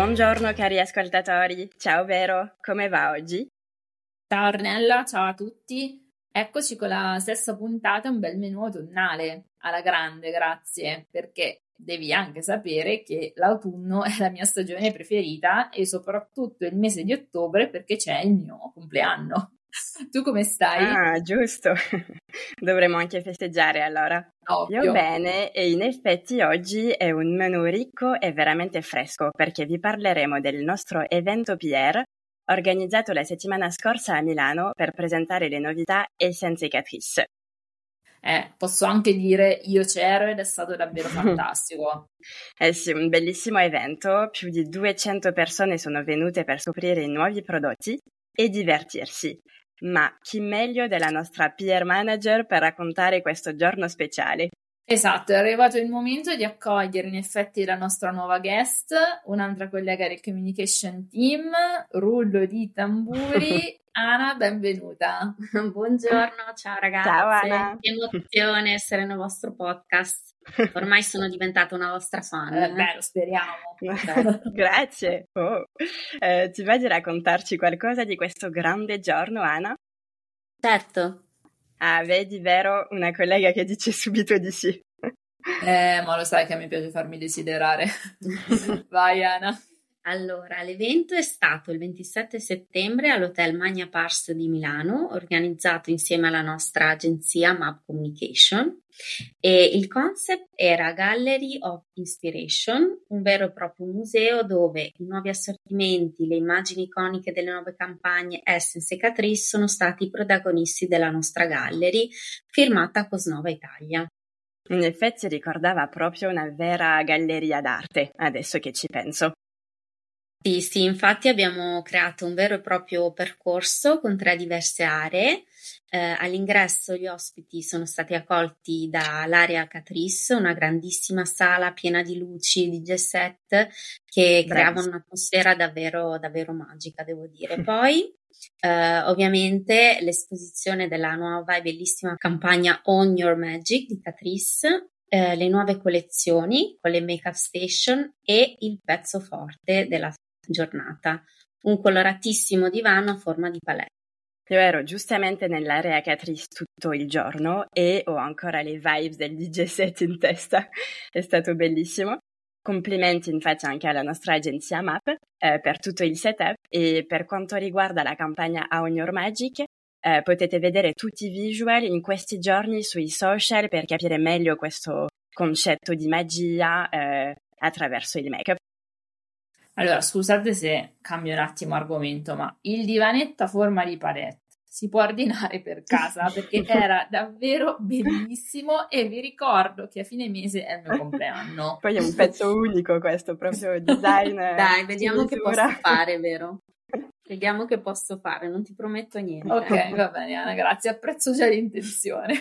Buongiorno cari ascoltatori, ciao Vero, come va oggi? Ciao Ornella, ciao a tutti. Eccoci con la stessa puntata, un bel menù autunnale, alla grande, grazie, perché devi anche sapere che l'autunno è la mia stagione preferita e soprattutto il mese di ottobre perché c'è il mio compleanno. Tu come stai? Ah, giusto. Dovremmo anche festeggiare allora. Ovvio. Io bene e in effetti oggi è un menù ricco e veramente fresco perché vi parleremo del nostro evento PR organizzato la settimana scorsa a Milano per presentare le novità Essence Catrice. Eh, posso anche dire io c'ero ed è stato davvero fantastico. eh sì, un bellissimo evento, più di 200 persone sono venute per scoprire i nuovi prodotti e divertirsi. Ma chi meglio della nostra PR manager per raccontare questo giorno speciale? Esatto, è arrivato il momento di accogliere in effetti la nostra nuova guest, un'altra collega del communication team, rullo di tamburi. Ana, benvenuta. Buongiorno, ciao ragazzi. Ciao Ana. Che emozione essere nel vostro podcast. Ormai sono diventata una vostra fan. Eh, beh, lo speriamo. Grazie. Oh. Eh, ti va di raccontarci qualcosa di questo grande giorno, Ana? Certo. Ah, vedi, vero, una collega che dice subito di sì. Eh, ma lo sai che mi piace farmi desiderare. Vai, Ana. Allora, l'evento è stato il 27 settembre all'Hotel Magna Pars di Milano, organizzato insieme alla nostra agenzia Map Communication e il concept era Gallery of Inspiration, un vero e proprio museo dove i nuovi assortimenti, le immagini iconiche delle nuove campagne Essence e Catrice sono stati i protagonisti della nostra gallery firmata Cosnova Italia. In effetti ricordava proprio una vera galleria d'arte, adesso che ci penso. Sì, sì, infatti abbiamo creato un vero e proprio percorso con tre diverse aree. Eh, all'ingresso gli ospiti sono stati accolti dall'area Catrice, una grandissima sala piena di luci, di set che creavano un'atmosfera davvero, davvero magica, devo dire. Poi eh, ovviamente l'esposizione della nuova e bellissima campagna On Your Magic di Catrice eh, le nuove collezioni con le make-up station e il pezzo forte della giornata, un coloratissimo divano a forma di palette. Io ero giustamente nell'area Catrice tutto il giorno e ho ancora le vibes del DJ set in testa, è stato bellissimo. Complimenti infatti anche alla nostra agenzia MAP eh, per tutto il setup e per quanto riguarda la campagna On Your Magic eh, potete vedere tutti i visual in questi giorni sui social per capire meglio questo concetto di magia eh, attraverso il make-up. Allora, scusate se cambio un attimo argomento, ma il divanetto a forma di palette si può ordinare per casa perché era davvero bellissimo e vi ricordo che a fine mese è il mio compleanno. Poi è un pezzo unico questo, proprio design. Dai, vediamo che posso fare, vero? Vediamo che posso fare, non ti prometto niente. Ok, va bene Anna, grazie, apprezzo già l'intenzione.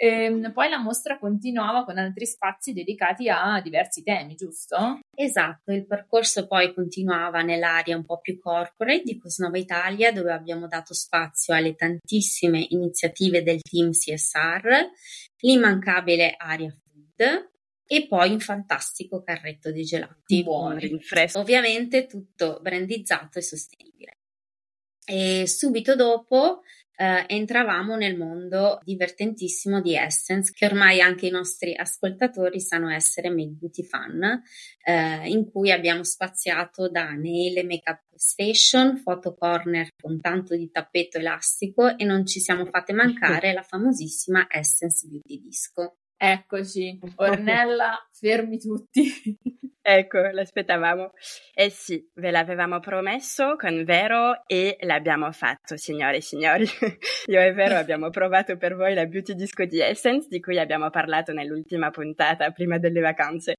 E ehm, poi la mostra continuava con altri spazi dedicati a diversi temi, giusto? Esatto, il percorso poi continuava nell'area un po' più corporate di Cosnova Italia, dove abbiamo dato spazio alle tantissime iniziative del team CSR, l'immancabile area food e poi un fantastico carretto di gelati. Buoni, rinfresco. Ovviamente tutto brandizzato e sostenibile. E subito dopo eh, entravamo nel mondo divertentissimo di Essence, che ormai anche i nostri ascoltatori sanno essere Made Beauty fan, eh, in cui abbiamo spaziato da nail e makeup station, photo corner con tanto di tappeto elastico e non ci siamo fatte mancare la famosissima Essence Beauty Disco. Eccoci, Ornella, fermi tutti. ecco, l'aspettavamo. Eh sì, ve l'avevamo promesso con Vero e l'abbiamo fatto, signore e signori. Io e Vero abbiamo provato per voi la Beauty Disco di Essence, di cui abbiamo parlato nell'ultima puntata prima delle vacanze.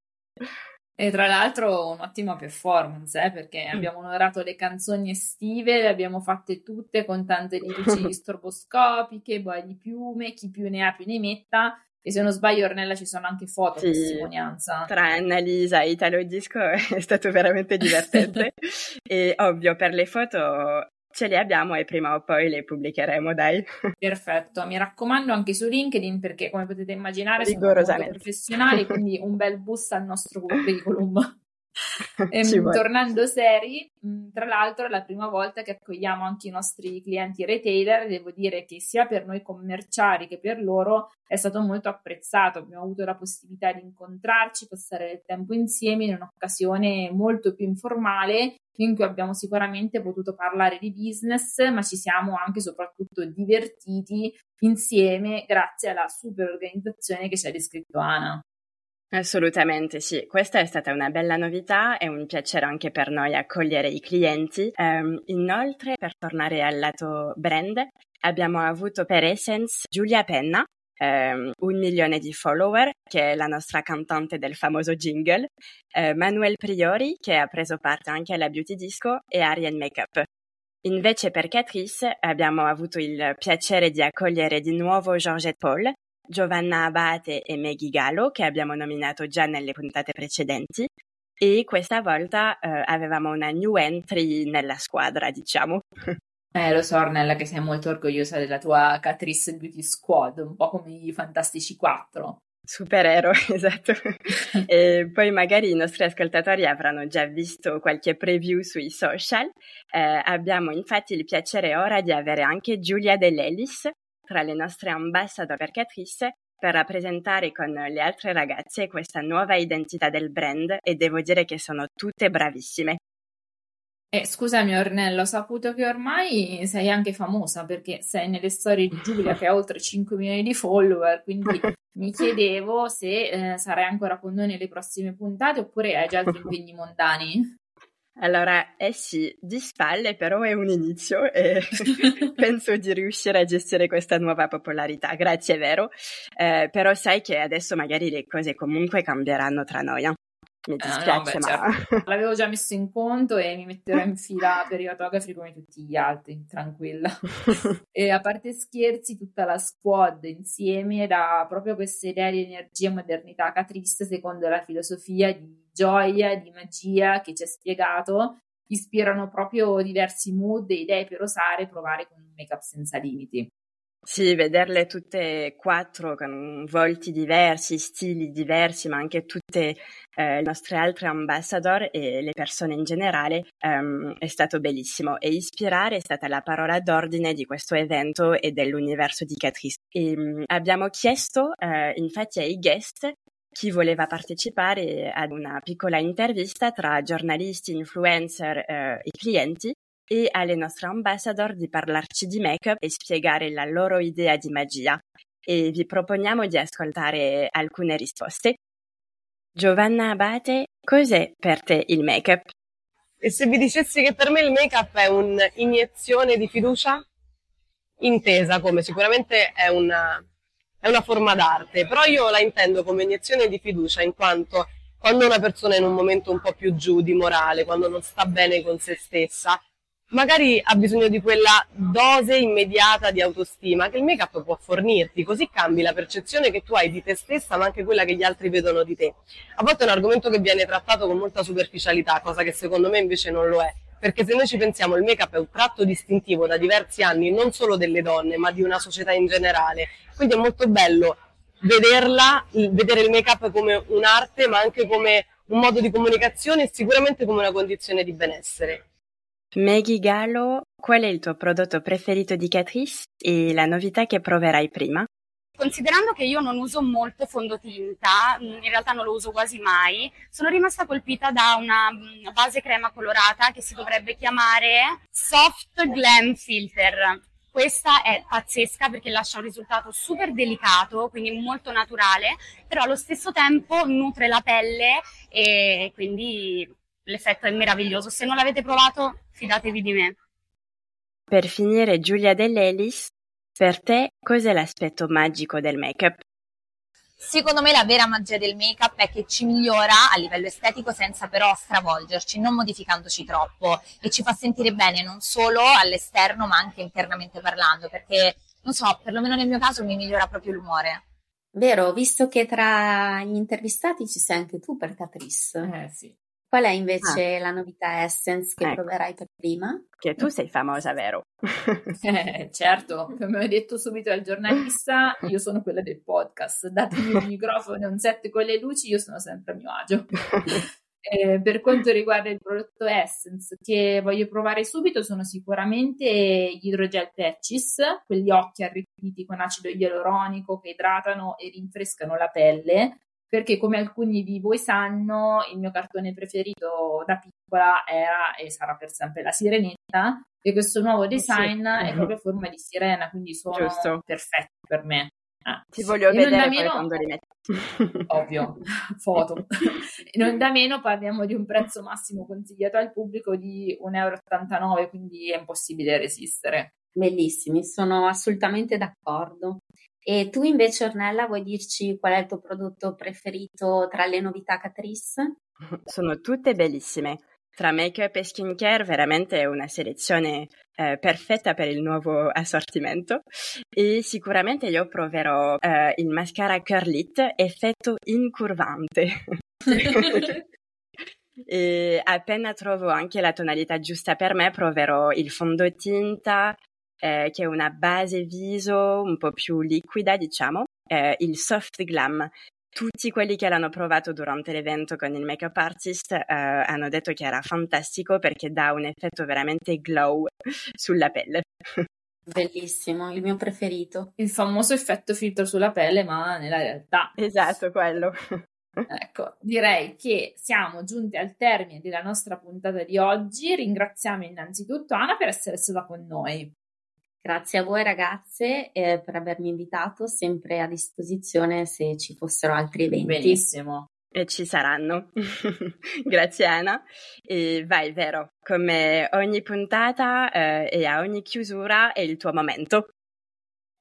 E tra l'altro un'ottima performance, eh, perché abbiamo onorato le canzoni estive, le abbiamo fatte tutte con tante luci stroboscopiche, poi di piume, chi più ne ha più ne metta, e se non sbaglio, Ornella, ci sono anche foto sì, testimonianza. Tra Annalisa e Italo Disco è stato veramente divertente. e ovvio, per le foto ce le abbiamo e prima o poi le pubblicheremo, dai. Perfetto, mi raccomando anche su LinkedIn perché come potete immaginare sono molto professionali, quindi un bel boost al nostro curriculum. Ehm, tornando seri, mm, tra l'altro è la prima volta che accogliamo anche i nostri clienti retailer, devo dire che sia per noi commerciali che per loro è stato molto apprezzato, abbiamo avuto la possibilità di incontrarci, passare del tempo insieme in un'occasione molto più informale in cui abbiamo sicuramente potuto parlare di business, ma ci siamo anche e soprattutto divertiti insieme grazie alla super organizzazione che ci ha descritto Ana. Assolutamente sì, questa è stata una bella novità e un piacere anche per noi accogliere i clienti. Um, inoltre, per tornare al lato brand, abbiamo avuto per Essence Giulia Penna, um, un milione di follower, che è la nostra cantante del famoso jingle, uh, Manuel Priori, che ha preso parte anche alla Beauty Disco, e Ariane Makeup. Invece per Catrice abbiamo avuto il piacere di accogliere di nuovo Georgette Paul, Giovanna Abate e Maggie Gallo, che abbiamo nominato già nelle puntate precedenti, e questa volta eh, avevamo una new entry nella squadra, diciamo. Eh, lo so, Ornella, che sei molto orgogliosa della tua Catrice Beauty Squad, un po' come i Fantastici 4. Supereroe, esatto. e poi magari i nostri ascoltatori avranno già visto qualche preview sui social. Eh, abbiamo infatti il piacere ora di avere anche Giulia Dell'Ellis, tra le nostre ambassador per Catrice per rappresentare con le altre ragazze questa nuova identità del brand e devo dire che sono tutte bravissime. Eh, scusami Ornello, ho saputo che ormai sei anche famosa perché sei nelle storie di Giulia che ha oltre 5 milioni di follower, quindi mi chiedevo se eh, sarai ancora con noi nelle prossime puntate oppure hai già altri impegni mondani. Allora, eh sì, di spalle però è un inizio e penso di riuscire a gestire questa nuova popolarità, grazie, è vero, eh, però sai che adesso magari le cose comunque cambieranno tra noi. Eh? Mi dispiace, ah, no, beh, ma... Certo. L'avevo già messo in conto e mi metterò in fila per i autografi come tutti gli altri, tranquilla. e a parte scherzi, tutta la squad insieme dà proprio questa idea di energia e modernità catrista secondo la filosofia di gioia, di magia che ci ha spiegato, ispirano proprio diversi mood e idee per osare provare con un make-up senza limiti. Sì, vederle tutte e quattro con volti diversi, stili diversi, ma anche tutte eh, le nostre altre ambassador e le persone in generale um, è stato bellissimo. E ispirare è stata la parola d'ordine di questo evento e dell'universo di Catrice. E, um, abbiamo chiesto uh, infatti ai guest chi voleva partecipare ad una piccola intervista tra giornalisti, influencer uh, e clienti e alle nostre ambassador di parlarci di make-up e spiegare la loro idea di magia. E vi proponiamo di ascoltare alcune risposte. Giovanna Abate, cos'è per te il make-up? E se vi dicessi che per me il make-up è un'iniezione di fiducia? Intesa come sicuramente è una, è una forma d'arte, però io la intendo come iniezione di fiducia in quanto quando una persona è in un momento un po' più giù di morale, quando non sta bene con se stessa, magari ha bisogno di quella dose immediata di autostima che il make-up può fornirti, così cambi la percezione che tu hai di te stessa, ma anche quella che gli altri vedono di te. A volte è un argomento che viene trattato con molta superficialità, cosa che secondo me invece non lo è. Perché se noi ci pensiamo, il make-up è un tratto distintivo da diversi anni, non solo delle donne, ma di una società in generale. Quindi è molto bello vederla, vedere il make-up come un'arte, ma anche come un modo di comunicazione e sicuramente come una condizione di benessere. Maggie Gallo, qual è il tuo prodotto preferito di Catrice e la novità che proverai prima? Considerando che io non uso molto fondotinta, mm, in realtà non lo uso quasi mai, sono rimasta colpita da una mm, base crema colorata che si dovrebbe chiamare Soft Glam Filter. Questa è pazzesca perché lascia un risultato super delicato, quindi molto naturale, però allo stesso tempo nutre la pelle e quindi l'effetto è meraviglioso. Se non l'avete provato, fidatevi di me. Per finire, Giulia Dell'Elis, per te cos'è l'aspetto magico del make-up? Secondo me la vera magia del make-up è che ci migliora a livello estetico senza però stravolgerci, non modificandoci troppo e ci fa sentire bene non solo all'esterno ma anche internamente parlando, perché non so, perlomeno nel mio caso mi migliora proprio l'umore. Vero, visto che tra gli intervistati ci sei anche tu per Catrice. Eh sì. Qual è invece ah. la novità Essence che ecco. proverai per prima? Che tu sei famosa, vero? eh, certo, come ho detto subito al giornalista, io sono quella del podcast. Datemi un microfono e un set con le luci, io sono sempre a mio agio. Eh, per quanto riguarda il prodotto Essence che voglio provare subito sono sicuramente gli idrogel patches, quegli occhi arricchiti con acido ialuronico che idratano e rinfrescano la pelle, perché come alcuni di voi sanno il mio cartone preferito da piccola era e sarà per sempre la sirenetta e questo nuovo design sì. è proprio a forma di sirena, quindi sono Giusto. perfetti per me. Ah. Ti voglio e vedere meno... quando li metti. Ovvio, foto. non da meno parliamo di un prezzo massimo consigliato al pubblico di 1,89 euro, quindi è impossibile resistere. Bellissimi, sono assolutamente d'accordo. E tu invece, Ornella, vuoi dirci qual è il tuo prodotto preferito tra le novità Catrice? Sono tutte bellissime. Tra make-up e skincare veramente è una selezione eh, perfetta per il nuovo assortimento e sicuramente io proverò eh, il mascara Curlit effetto incurvante. e appena trovo anche la tonalità giusta per me proverò il fondotinta eh, che è una base viso un po' più liquida diciamo, eh, il soft glam tutti quelli che l'hanno provato durante l'evento con il makeup artist eh, hanno detto che era fantastico perché dà un effetto veramente glow sulla pelle. Bellissimo, il mio preferito. Il famoso effetto filtro sulla pelle, ma nella realtà. Esatto, quello. Ecco, direi che siamo giunti al termine della nostra puntata di oggi. Ringraziamo innanzitutto Anna per essere stata con noi. Grazie a voi ragazze eh, per avermi invitato, sempre a disposizione se ci fossero altri eventi. Benissimo. E ci saranno. Grazie Anna. E vai, vero, come ogni puntata eh, e a ogni chiusura è il tuo momento.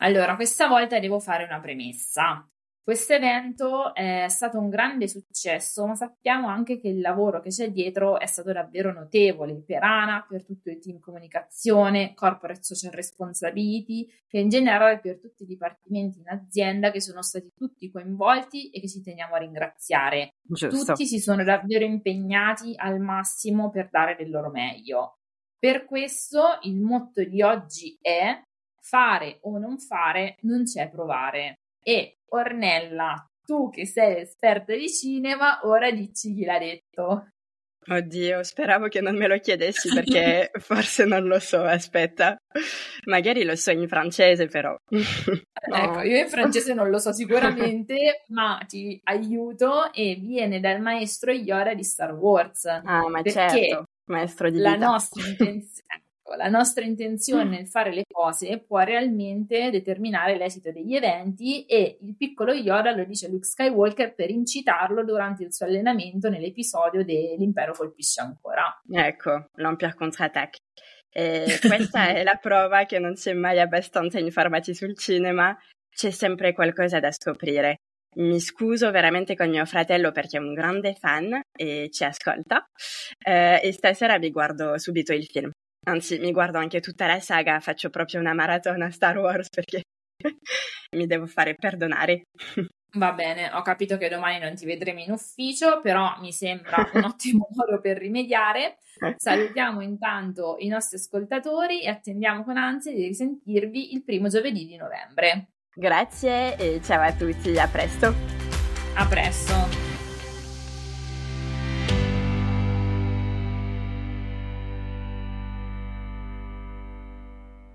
Allora, questa volta devo fare una premessa. Questo evento è stato un grande successo, ma sappiamo anche che il lavoro che c'è dietro è stato davvero notevole per ANA, per tutto il team comunicazione, corporate social responsibility e in generale per tutti i dipartimenti in azienda che sono stati tutti coinvolti e che ci teniamo a ringraziare. Giusto. Tutti si sono davvero impegnati al massimo per dare del loro meglio. Per questo il motto di oggi è fare o non fare, non c'è provare. E Ornella, tu che sei esperta di cinema, ora dici chi l'ha detto. Oddio, speravo che non me lo chiedessi perché forse non lo so, aspetta. Magari lo so in francese però. no. Ecco, io in francese non lo so sicuramente, ma ti aiuto e viene dal maestro Iora di Star Wars. Ah, ma certo, maestro di la vita. nostra intenzione Ecco, la nostra intenzione nel fare le cose può realmente determinare l'esito degli eventi e il piccolo Yoda lo dice Luke Skywalker per incitarlo durante il suo allenamento nell'episodio dell'Impero colpisce ancora. Ecco, l'Empire contre-attaque. E questa è la prova che non si è mai abbastanza informati sul cinema, c'è sempre qualcosa da scoprire. Mi scuso veramente con mio fratello perché è un grande fan e ci ascolta eh, e stasera vi guardo subito il film. Anzi, mi guardo anche tutta la saga, faccio proprio una maratona Star Wars perché mi devo fare perdonare. Va bene, ho capito che domani non ti vedremo in ufficio, però mi sembra un ottimo modo per rimediare. Salutiamo intanto i nostri ascoltatori e attendiamo con ansia di risentirvi il primo giovedì di novembre. Grazie e ciao a tutti, a presto. A presto.